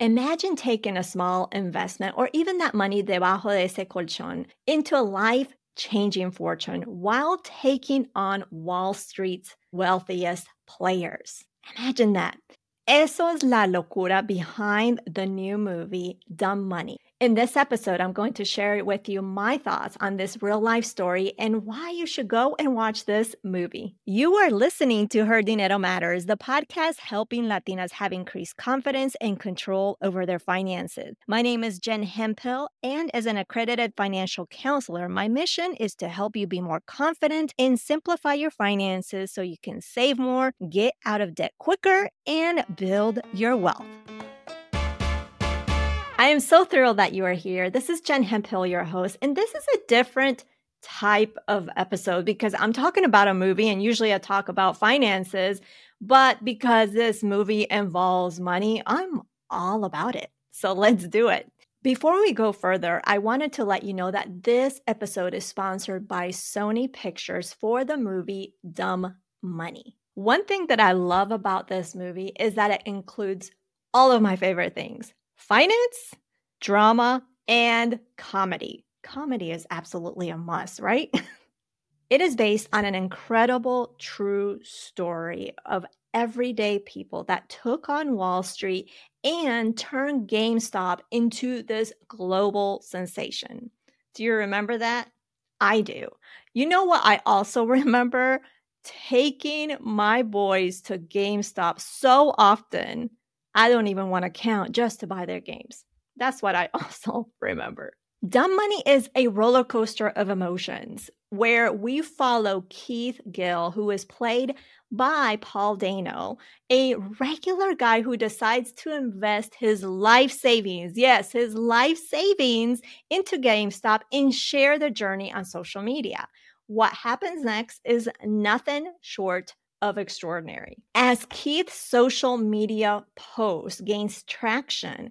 Imagine taking a small investment or even that money debajo de ese colchón into a life changing fortune while taking on Wall Street's wealthiest players. Imagine that. Eso es la locura behind the new movie Dumb Money. In this episode, I'm going to share with you my thoughts on this real life story and why you should go and watch this movie. You are listening to Her Dinero Matters, the podcast helping Latinas have increased confidence and control over their finances. My name is Jen Hemphill, and as an accredited financial counselor, my mission is to help you be more confident and simplify your finances so you can save more, get out of debt quicker, and build your wealth. I am so thrilled that you are here. This is Jen Hemphill, your host, and this is a different type of episode because I'm talking about a movie, and usually I talk about finances, but because this movie involves money, I'm all about it. So let's do it. Before we go further, I wanted to let you know that this episode is sponsored by Sony Pictures for the movie Dumb Money. One thing that I love about this movie is that it includes all of my favorite things finance, drama, and comedy. Comedy is absolutely a must, right? it is based on an incredible true story of everyday people that took on Wall Street and turned GameStop into this global sensation. Do you remember that? I do. You know what I also remember? Taking my boys to GameStop so often I don't even want to count just to buy their games. That's what I also remember. Dumb Money is a roller coaster of emotions where we follow Keith Gill, who is played by Paul Dano, a regular guy who decides to invest his life savings, yes, his life savings into GameStop and share the journey on social media. What happens next is nothing short of extraordinary. As Keith's social media post gains traction,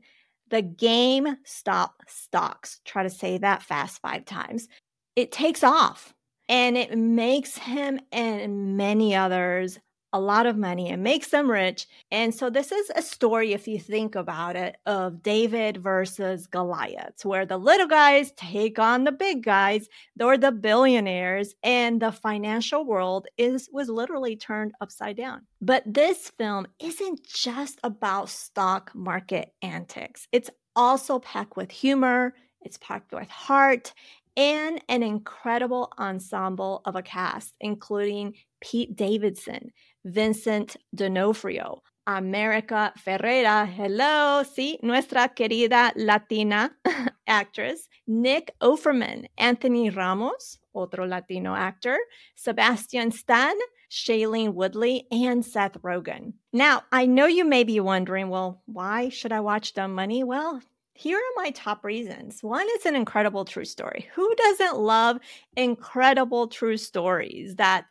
the GameStop stocks, try to say that fast five times, it takes off and it makes him and many others a lot of money and makes them rich. And so this is a story, if you think about it, of David versus Goliath, where the little guys take on the big guys, or the billionaires, and the financial world is was literally turned upside down. But this film isn't just about stock market antics. It's also packed with humor, it's packed with heart, and an incredible ensemble of a cast, including Pete Davidson, Vincent D'Onofrio, America Ferrera, hello, sí, nuestra querida Latina actress, Nick Offerman, Anthony Ramos, otro Latino actor, Sebastian Stan, Shailene Woodley, and Seth Rogen. Now, I know you may be wondering, well, why should I watch Dumb Money? Well, here are my top reasons. One is an incredible true story. Who doesn't love incredible true stories that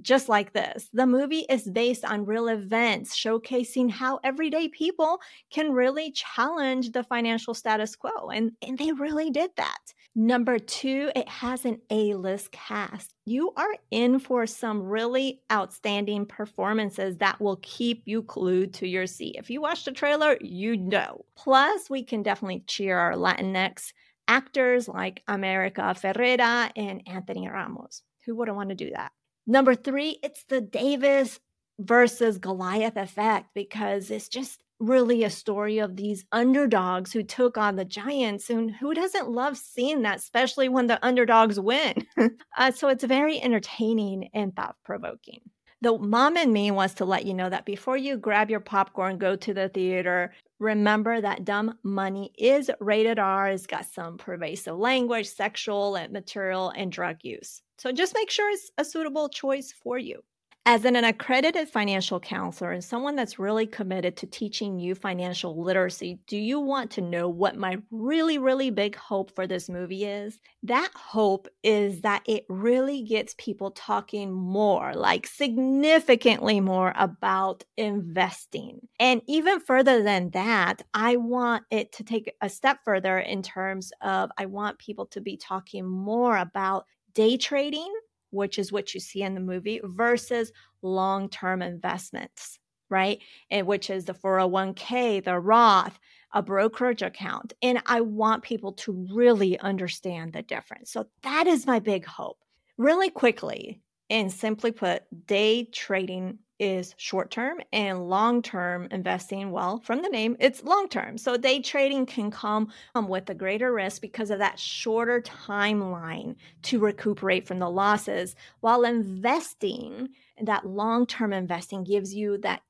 just like this. The movie is based on real events, showcasing how everyday people can really challenge the financial status quo. And, and they really did that. Number two, it has an A list cast. You are in for some really outstanding performances that will keep you glued to your seat. If you watch the trailer, you know. Plus, we can definitely cheer our Latinx actors like America Ferrera and Anthony Ramos. Who wouldn't want to do that? Number three, it's the Davis versus Goliath effect because it's just really a story of these underdogs who took on the giants and who doesn't love seeing that especially when the underdogs win? Uh, so it's very entertaining and thought-provoking. The mom in me wants to let you know that before you grab your popcorn go to the theater remember that dumb money is rated r it's got some pervasive language sexual and material and drug use so just make sure it's a suitable choice for you. As an, accredited financial counselor and someone that's really committed to teaching you financial literacy, do you want to know what my really, really big hope for this movie is? That hope is that it really gets people talking more, like significantly more about investing. And even further than that, I want it to take a step further in terms of I want people to be talking more about day trading, which is what you see in the movie, versus long term investments, right? And which is the 401k, the Roth, a brokerage account. And I want people to really understand the difference. So that is my big hope. Really quickly, and simply put, day trading is short term and long term investing. Well, from the name, it's long term. So day trading can come um, with a greater risk because of that shorter timeline to recuperate from the losses, while investing, that long term investing gives you that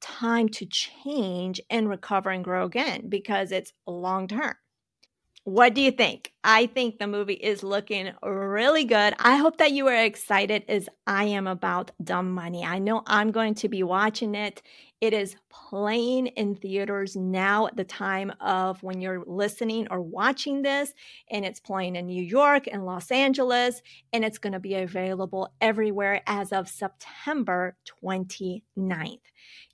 time to change and recover and grow again because it's long term. What do you think? I think the movie is looking really good. I hope that you are excited as I am about Dumb Money. I know I'm going to be watching it. It is playing in theaters now at the time of when you're listening or watching this, and it's playing in New York and Los Angeles, and it's going to be available everywhere as of September 29th.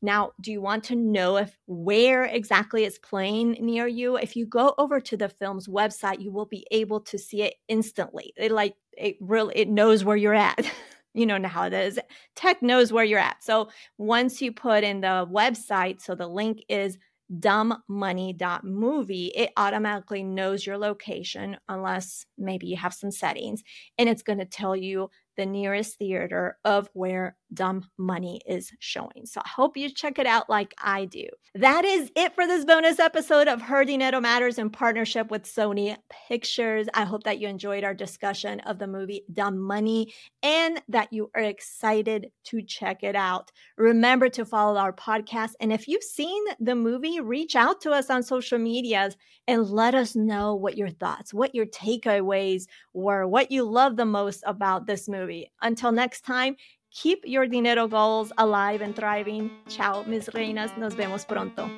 Now, do you want to know if where exactly it's playing near you? If you go over to the film's website, you will be able to see it instantly. It like it really it knows where you're at. you know how it is. Tech knows where you're at. So once you put in the website, so the link is dumbmoney.movie, it automatically knows your location unless maybe you have some settings and it's going to tell you the nearest theater of where Dumb Money is showing. So I hope you check it out like I do. That is it for this bonus episode of Her Dinero Matters in partnership with Sony Pictures. I hope that you enjoyed our discussion of the movie Dumb Money and that you are excited to check it out. Remember to follow our podcast. And if you've seen the movie, reach out to us on social medias and let us know what your thoughts, what your takeaways were, what you love the most about this movie. Until next time, keep your dinero goals alive and thriving. Ciao, mis reinas. Nos vemos pronto.